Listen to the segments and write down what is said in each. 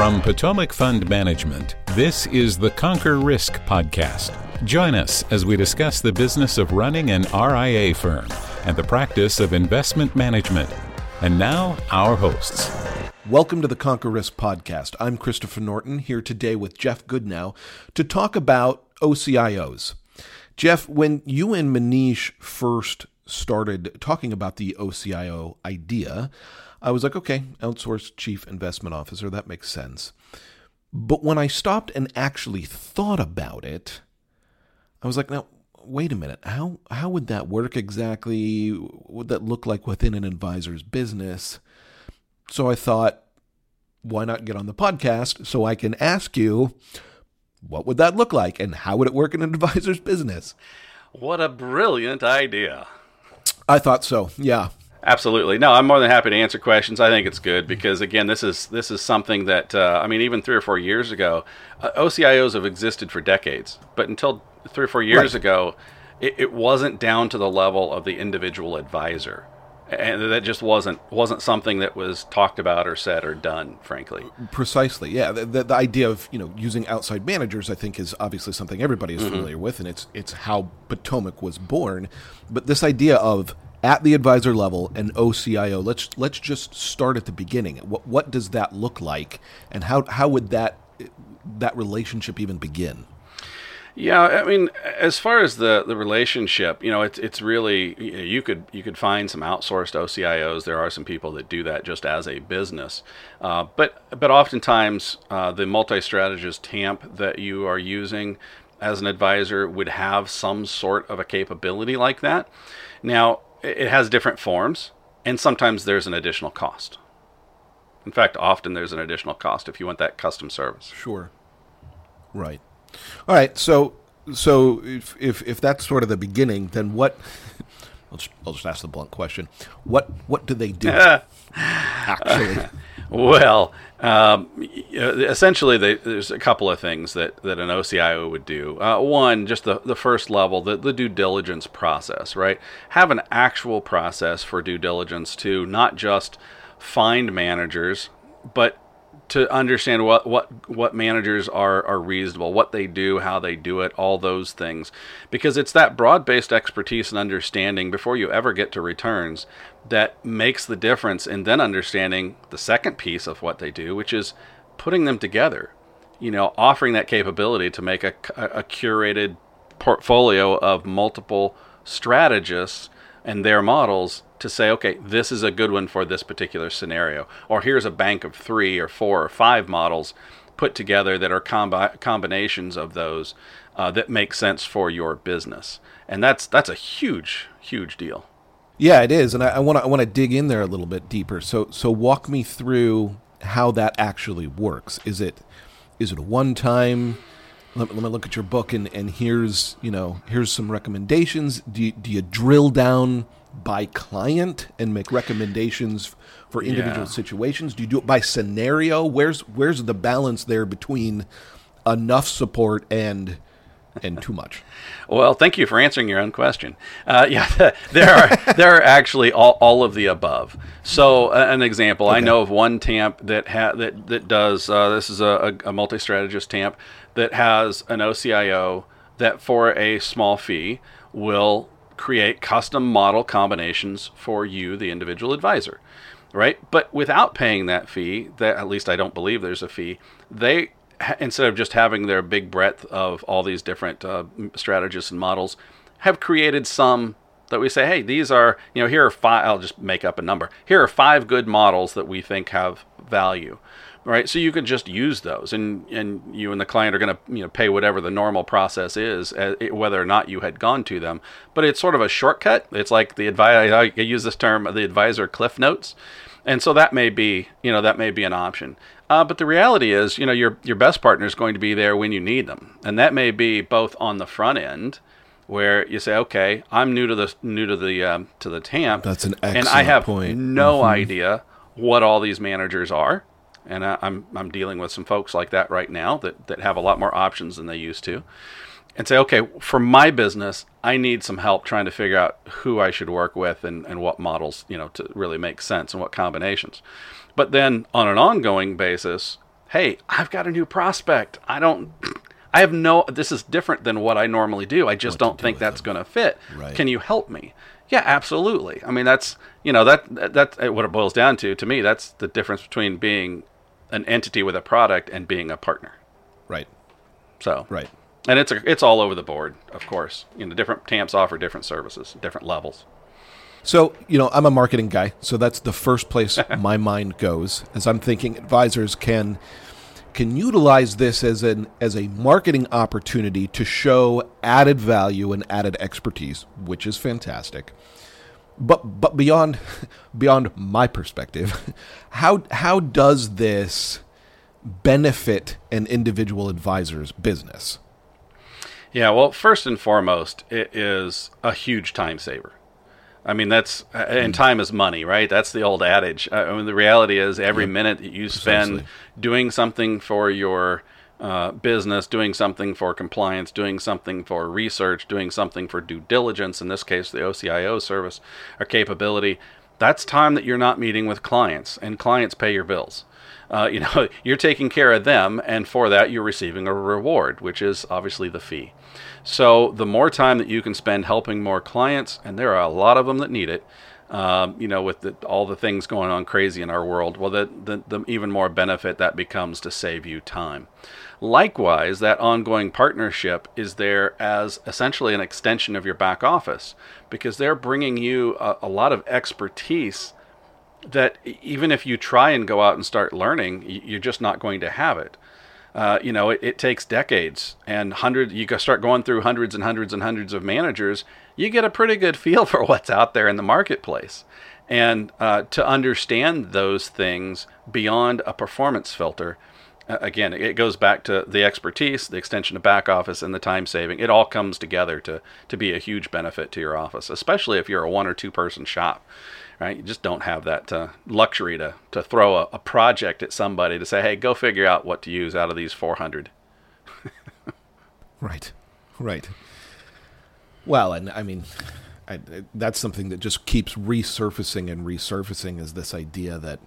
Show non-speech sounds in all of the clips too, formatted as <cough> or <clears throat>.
From Potomac Fund Management, this is the Conquer Risk podcast. Join us as we discuss the business of running an RIA firm and the practice of investment management. And now, our hosts. Welcome to the Conquer Risk podcast. I'm Christopher Norton here today with Jeff Goodnow to talk about OCIOs. Jeff, when you and Manish first started talking about the OCIO idea, I was like, okay, outsourced chief investment officer, that makes sense. But when I stopped and actually thought about it, I was like, now, wait a minute. How how would that work exactly? What would that look like within an advisor's business? So I thought, why not get on the podcast so I can ask you what would that look like and how would it work in an <laughs> advisor's business? What a brilliant idea. I thought so. Yeah. Absolutely. No, I'm more than happy to answer questions. I think it's good because again, this is this is something that uh, I mean, even three or four years ago, uh, OCIOs have existed for decades, but until three or four years right. ago, it, it, wasn't down to the level of the individual advisor, and that just wasn't wasn't something that was talked about or said or done. Frankly, precisely. Yeah, the, the, the idea of you know using outside managers, I think, is obviously something everybody is mm-hmm. familiar with, and it's it's how Potomac was born. But this idea of at the advisor level and OCIO. Let's let's just start at the beginning. What what does that look like, and how how would that that relationship even begin? Yeah, I mean, as far as the, the relationship, you know, it's it's really you could you could find some outsourced OCIOs. There are some people that do that just as a business, uh, but but oftentimes uh, the multi-strategist TAMP that you are using as an advisor would have some sort of a capability like that. Now, it has different forms, and sometimes there's an additional cost. In fact, often there's an additional cost if you want that custom service. Sure. Right. All right. So, so if if, if that's sort of the beginning, then what? I'll just, I'll just ask the blunt question. What what do they do? <laughs> actually, well, um, essentially, they, there's a couple of things that, that an OCIO would do. Uh, one, just the, the first level, the, the due diligence process, right? Have an actual process for due diligence to not just find managers, but to understand what what what managers are are reasonable, what they do, how they do it, all those things, because it's that broad-based expertise and understanding before you ever get to returns that makes the difference in then understanding the second piece of what they do, which is putting them together. You know, offering that capability to make a, a curated portfolio of multiple strategists and their models to say, okay, this is a good one for this particular scenario. Or here's a bank of three or four or five models put together that are combi- combinations of those uh, that make sense for your business. And that's that's a huge, huge deal. Yeah, it is, and I want to I want to dig in there a little bit deeper. So so walk me through how that actually works. Is it is it a one time? Let, let, me look at your book and, and here's you know here's some recommendations. Do you, do you drill down by client and make recommendations for individual yeah. situations? Do you do it by scenario? Where's where's the balance there between enough support and and too much? <laughs> well, thank you for answering your own question. Uh, <laughs> yeah, there are there are actually all, all of the above. So, uh, an example, okay. I know of one TAMP that ha- that that does uh, this is a, a multi-strategist TAMP that has an OCIO that for a small fee will create custom model combinations for you, the individual advisor, right? But without paying that fee, that at least I don't believe there's a fee. They instead of just having their big breadth of all these different uh, strategists and models, have created some that we say, hey, these are, you know, here are five, I'll just make up a number. Here are five good models that we think have value right? So you can just use those, and and you and the client are going to you know pay whatever the normal process is, uh, whether or not you had gone to them. But it's sort of a shortcut. It's like the advisor. I use this term, the advisor cliff notes, and so that may be you know that may be an option. Uh, but the reality is, you know, your your best partner is going to be there when you need them, and that may be both on the front end where you say, okay, I'm new to the new to the um, to the TAMP. That's an excellent and I have point. no mm-hmm. idea what all these managers are and I, am I'm, I'm dealing with some folks like that right now that that have a lot more options than they used to, and say, okay, for my business, I need some help trying to figure out who I should work with and and what models you know to really make sense and what combinations. But then on an ongoing basis, hey, I've got a new prospect. I don't. I have no. This is different than what I normally do. I just What don't do think that's going to fit. Right. Can you help me? Yeah, absolutely. I mean, that's you know that that- that's eh, what it boils down to. To me, that's the difference between being an entity with a product and being a partner. Right. So Right. and it's a, it's all over the board, of course. You know, different TAMPs offer different services, different levels. So, you know, I'm a marketing guy, so that's the first place <laughs> my mind goes as I'm thinking advisors can can utilize this as an as a marketing opportunity to show added value and added expertise, which is fantastic. But but beyond <laughs> beyond my perspective, <laughs> how how does this benefit an individual advisor's business? Yeah, well, first and foremost, it is a huge time saver. I mean, that's uh, and time is money, right? That's the old adage. Uh, I mean, the reality is, every minute that you spend Precisely. doing something for your uh, business, doing something for compliance, doing something for research, doing something for due diligence, in this case, the OCIO service or capability, that's time that you're not meeting with clients, and clients pay your bills. Uh, you know, <laughs> you're taking care of them, and for that, you're receiving a reward, which is obviously the fee. So, the more time that you can spend helping more clients, and there are a lot of them that need it, um, you know, with the, all the things going on crazy in our world, well, the, the, the even more benefit that becomes to save you time. Likewise, that ongoing partnership is there as essentially an extension of your back office because they're bringing you a, a lot of expertise that even if you try and go out and start learning, you're just not going to have it. Uh, you know, it, it takes decades and hundreds. You start going through hundreds and hundreds and hundreds of managers. You get a pretty good <laughs> feel for what's out there in the marketplace, and uh, to understand those things beyond a performance filter. Again, it goes back to the expertise, the extension of back office, and the time saving. It all comes together to to be a huge benefit to your office, especially if you're a one or two person shop right? You just don't have that uh, luxury to, to throw a, a project at somebody to say, hey, go figure out what to use out of these 400. Right, right. Well, and I mean, I, that's something that just keeps resurfacing and resurfacing is this idea that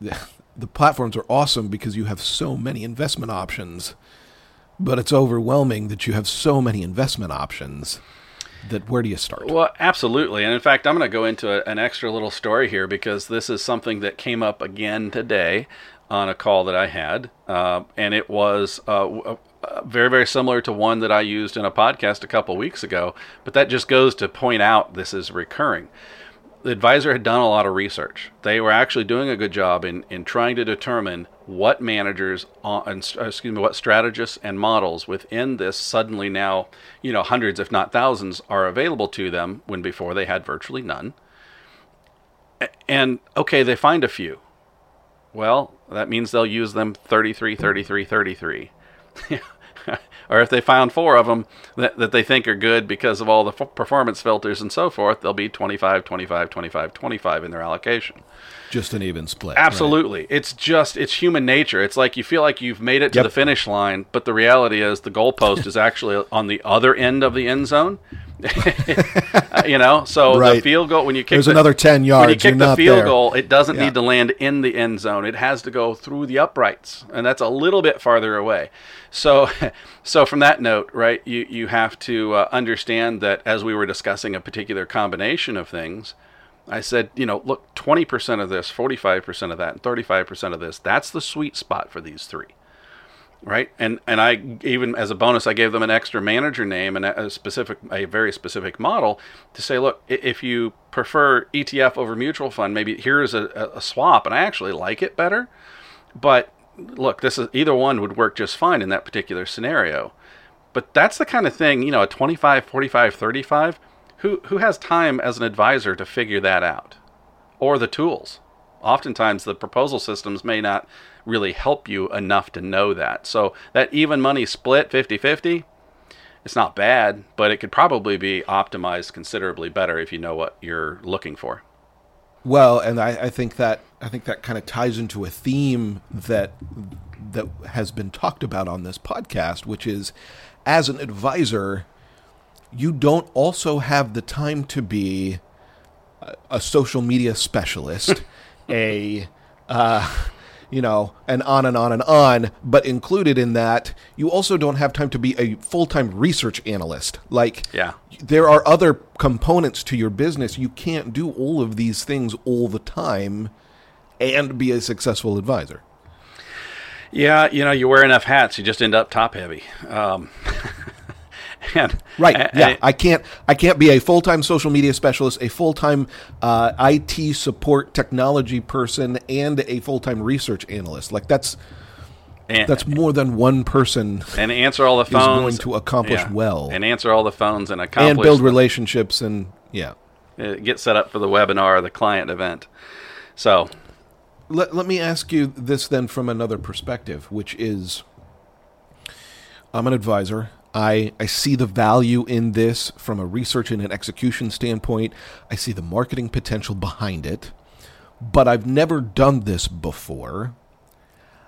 the, the platforms are awesome because you have so many investment options, but it's overwhelming that you have so many investment options that where do you start? Well, absolutely. And in fact, I'm going to go into a, an extra little story here because this is something that came up again today on a call that I had. Uh, and it was uh, uh, very, very similar to one that I used in a podcast a couple weeks ago. But that just goes to point out this is recurring. The advisor had done a lot of research. They were actually doing a good job in, in trying to determine what managers, and, uh, excuse me, what strategists and models within this suddenly now, you know, hundreds if not thousands are available to them when before they had virtually none. And okay, they find a few. Well, that means they'll use them 33, 33, 33. <laughs> or if they found four of them that, that they think are good because of all the f- performance filters and so forth, they'll be 25, 25, 25, 25 in their allocation. Just an even split. right? Absolutely. It's just, it's human nature. It's like you feel like you've made it to Yep. the finish line, but the reality is the goalpost <laughs> is actually on the other end of the end zone. <laughs> you know, so the field goal, when you kick There's the, another 10 yards. when you kick you're the field there. goal, it doesn't Yeah. need to land in the end zone. It has to go through the uprights, and that's a little bit farther away. So, <laughs> so from that note, right, you you have to uh, understand that as we were discussing a particular combination of things, I said, you know, look, 20% of this, 45% of that, and 35% of this, that's the sweet spot for these three right? And and i even as a bonus i gave them an extra manager name and a specific a very specific model to say look if you prefer etf over mutual fund maybe here's a- a swap and i actually like it better. But look this is either one would work just fine in that particular scenario. But that's the kind of thing you know a 25 45 35 who who has time as an advisor to figure that out? Or the tools. Oftentimes, the proposal systems may not really help you enough to know that. So, that even money split 50 50, it's not bad, but it could probably be optimized considerably better if you know what you're looking for. Well, and I, I think that I think that kind of ties into a theme that that has been talked about on this podcast, which is as an advisor, you don't also have the time to be a, a social media specialist, <laughs> a uh, you know, and on and on and on. But included in that, you also don't have time to be a full time research analyst. Like, Yeah. there are other components to your business. You can't do all of these things all the time and be a successful advisor. Yeah, you know, you wear enough hats, you just end up top heavy. Um, <laughs> and, Right. and- yeah. and- I can't. I can't be a full time social media specialist, a full time uh, IT support technology person, and a full time research analyst. Like that's and- that's more than one person, and answer all the going phones to accomplish well. and answer all the phones and accomplish and build relationships and yeah. uh, get set up for the webinar or the client event. So Let, let me ask you this then from another perspective, which is I'm an advisor. I, I see the value in this from a research and an execution standpoint. I see the marketing potential behind it, but I've never done this before.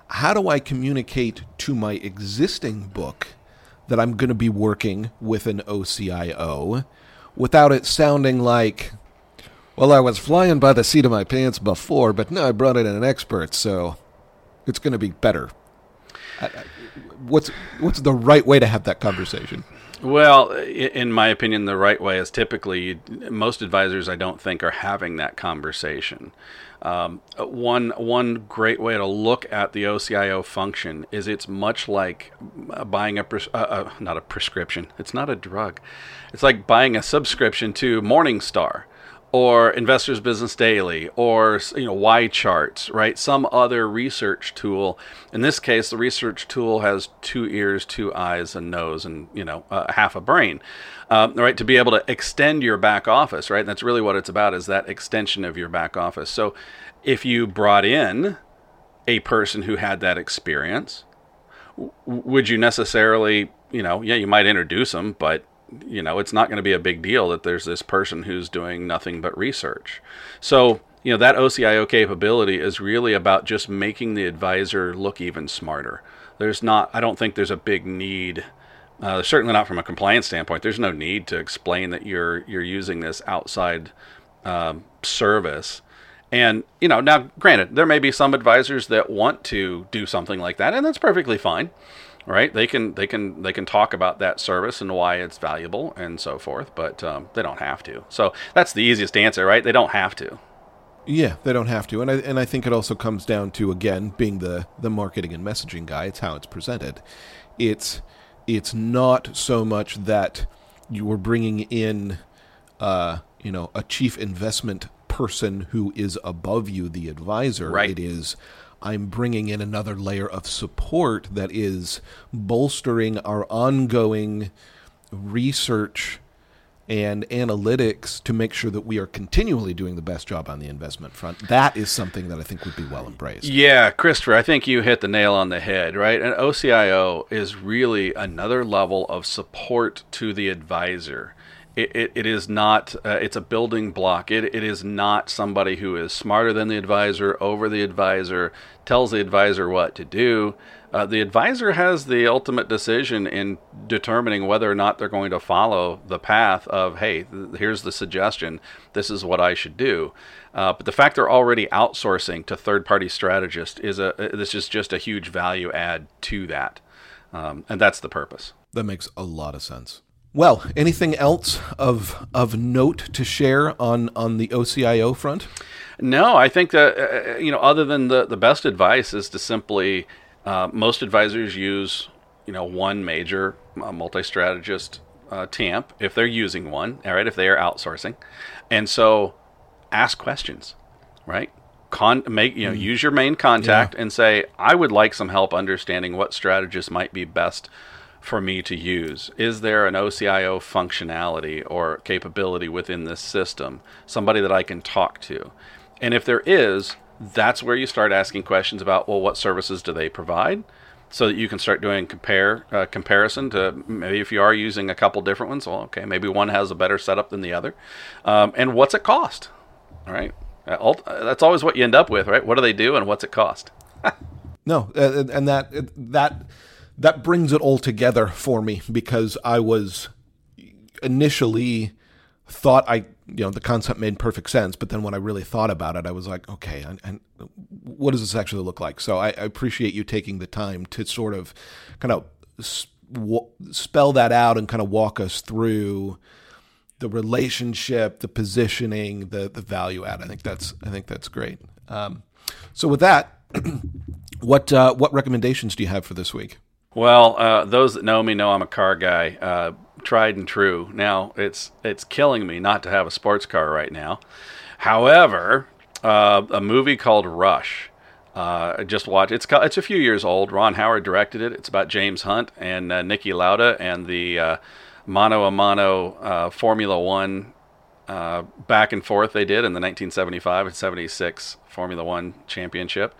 How do I communicate to my existing book that I'm going to be working with an OCIO without it sounding like, well, I was flying by the seat of my pants before, but now I brought in an expert, so it's going to be better. I- I- What's what's the right way to have that conversation? Well, in my opinion, the right way is typically most advisors I don't think are having that conversation. Um, one one great way to look at the OCIO function is it's much like buying a pres- uh, uh, not a prescription. It's not a drug. It's like buying a subscription to Morningstar or Investors Business Daily or you know YCharts, right? Some other research tool. In this case, the research tool has two ears, two eyes, a nose, and you know uh, half a brain, um, right? To be able to extend your back office, right? That's really what it's about is that extension of your back office. So, if you brought in a person who had that experience, w- would you necessarily, you know, yeah, you might introduce them, but you know, it's not going to be a big deal that there's this person who's doing nothing but research. So, you know, that OCIO capability is really about just making the advisor look even smarter. There's not, I don't think there's a big need. Uh, certainly not from a compliance standpoint. There's no need to explain that you're you're using this outside um, service. And you know, now granted, there may be some advisors that want to do something like that, and that's perfectly fine, right? They can they can they can talk about that service and why it's valuable and so forth, but um, they don't have to. So that's the easiest answer, right? They don't have to. Yeah, they don't have to, and I and I think it also comes down to again being the the marketing and messaging guy. It's how it's presented. It's it's not so much that you are bringing in, uh, you know, a chief investment person who is above you, the advisor. Right. It is. I'm bringing in another layer of support that is bolstering our ongoing research and analytics to make sure that we are continually doing the best job on the investment front. That is something that I think would be well embraced. Yeah, Christopher, I think you hit the nail on the head, right? And OCIO is really another level of support to the advisor. It, it, it is not, uh, it's a building block. It, it is not somebody who is smarter than the advisor, over the advisor, tells the advisor what to do. Uh, the advisor has the ultimate decision in determining whether or not they're going to follow the path of, hey, th- here's the suggestion, this is what I should do. Uh, but the fact they're already outsourcing to third-party strategists is a this is just a huge value add to that, um, and that's the purpose. That makes a lot of sense. Well, anything else of of note to share on on the OCIO front? No, I think that uh, you know, other than the the best advice is to simply uh, most advisors use you know one major uh, multi-strategist uh, TAMP if they're using one, all right, if they are outsourcing, and so ask questions, right? Con- make you know use your main contact and say, I would like some help understanding what strategist might be best for me to use? Is there an OCIO functionality or capability within this system? Somebody that I can talk to? And if there is, that's where you start asking questions about, well, what services do they provide? So that you can start doing compare uh, comparison to maybe if you are using a couple different ones, well, okay, maybe one has a better setup than the other, um, and what's it cost? All right, Uh, uh, that's always what you end up with, right? What do they do, and what's it cost? <laughs> No, and that that that brings it all together for me because I was initially thought I, you know, the concept made perfect sense. But then when I really thought about it, I was like, okay, and, and what does this actually look like? So I, I, appreciate you taking the time to sort of kind of spell that out and kind of walk us through the relationship, the positioning, the the value add. I think that's I think that's great. Um, so with that, <clears throat> what uh, what recommendations do you have for this week? Well, uh, those that know me know I'm a car guy, uh, tried and true. Now it's it's killing me not to have a sports car right now. However, uh, a movie called Rush. Uh, just watch. It's it's a few years old. Ron Howard directed it. It's about James Hunt and uh, Niki Lauda and the uh, mano a mano Formula One back and forth they did in the 1975 and 76 Formula One championship.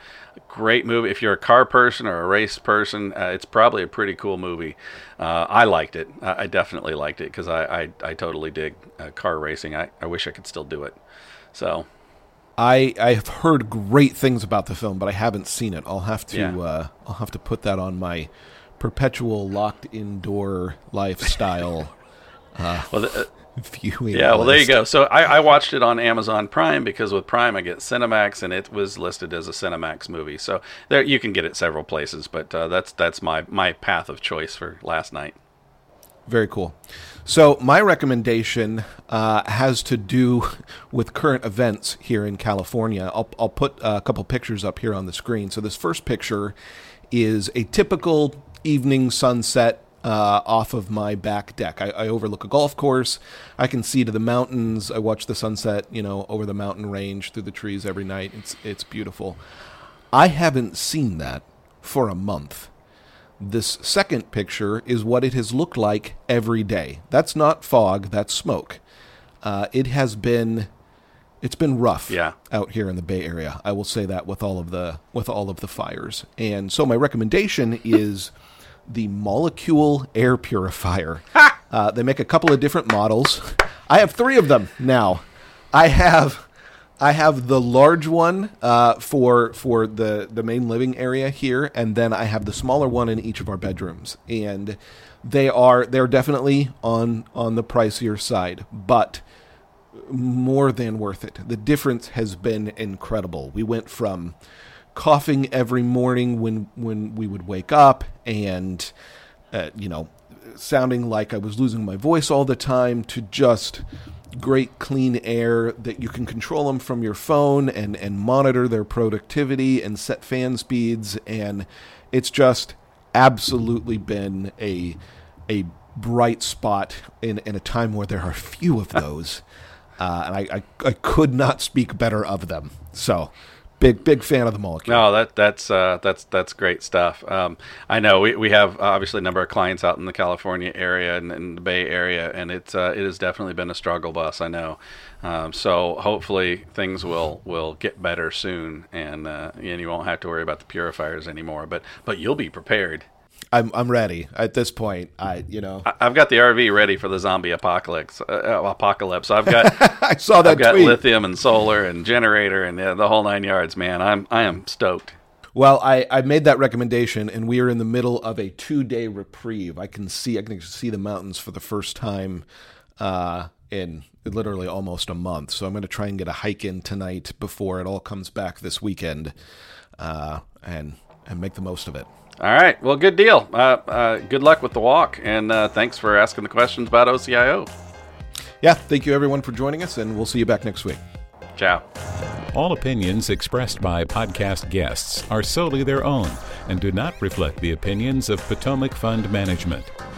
Great movie. If you're a car person or a race person, uh, it's probably a pretty cool movie. Uh, I liked it. I, definitely liked it because I, I, I, totally dig uh, car racing. I, I wish I could still do it. So. I I have heard great things about the film, but I haven't seen it. I'll have to yeah. Uh, I'll have to put that on my perpetual locked indoor lifestyle. <laughs> Uh, well, the, uh, <laughs> viewing. Yeah, well, there you go. So I, I, watched it on Amazon Prime because with Prime I get Cinemax, and it was listed as a Cinemax movie. So there you can get it several places, but uh, that's that's my my path of choice for last night. Very cool. So my recommendation uh, has to do <laughs> with current events here in California. I'll, I'll put a couple pictures up here on the screen. So this first picture is a typical evening sunset uh, off of my back deck. I, I, overlook a golf course. I can see to the mountains. I watch the sunset, you know, over the mountain range through the trees every night. It's it's beautiful. I haven't seen that for a month. This second picture is what it has looked like every day. That's not fog. That's smoke. Uh, it has been it's been rough yeah. out here in the Bay Area. I will say that with all of the with all of the fires. And so my recommendation is the Molekule Air Purifier. Uh, they make a couple of different models. I have three of them now. I have I have the large one uh, for for the the main living area here, and then I have the smaller one in each of our bedrooms. And they are they're definitely on on the pricier side, but more than worth it. The difference has been incredible. We went from coughing every morning when when we would wake up, and uh, you know, sounding like I was losing my voice all the time, to just great clean air that you can control them from your phone and and monitor their productivity and set fan speeds, and it's just absolutely been a a bright spot in, in a time where there are few of those. <laughs> Uh, and I, I, I could not speak better of them. So big big fan of the Molekule. No, that that's uh, that's that's great stuff. Um, I know we, we have obviously a number of clients out in the California area and, and the Bay Area, and it's uh, it has definitely been a struggle bus. I know. Um, so hopefully things will, will get better soon, and uh, and you won't have to worry about the purifiers anymore. But but you'll be prepared. I'm I'm ready at this point. I you know I, have got the RV ready for the zombie apocalypse. Uh, uh apocalypse. I've got <laughs> I saw that. I've got tweet. lithium and solar and generator and uh, the whole nine yards. Man, I'm I am stoked. Well, I, I made that recommendation, and we are in the middle of a two day reprieve. I can see I can see the mountains for the first time uh, in literally almost a month. So I'm going to try and get a hike in tonight before it all comes back this weekend, uh, and and make the most of it. All right. Well, good deal. Uh, uh, good luck with the walk, and uh, thanks for asking the questions about OCIO. Yeah. Thank you, everyone, for joining us, and we'll see you back next week. Ciao. All opinions expressed by podcast guests are solely their own and do not reflect the opinions of Potomac Fund Management.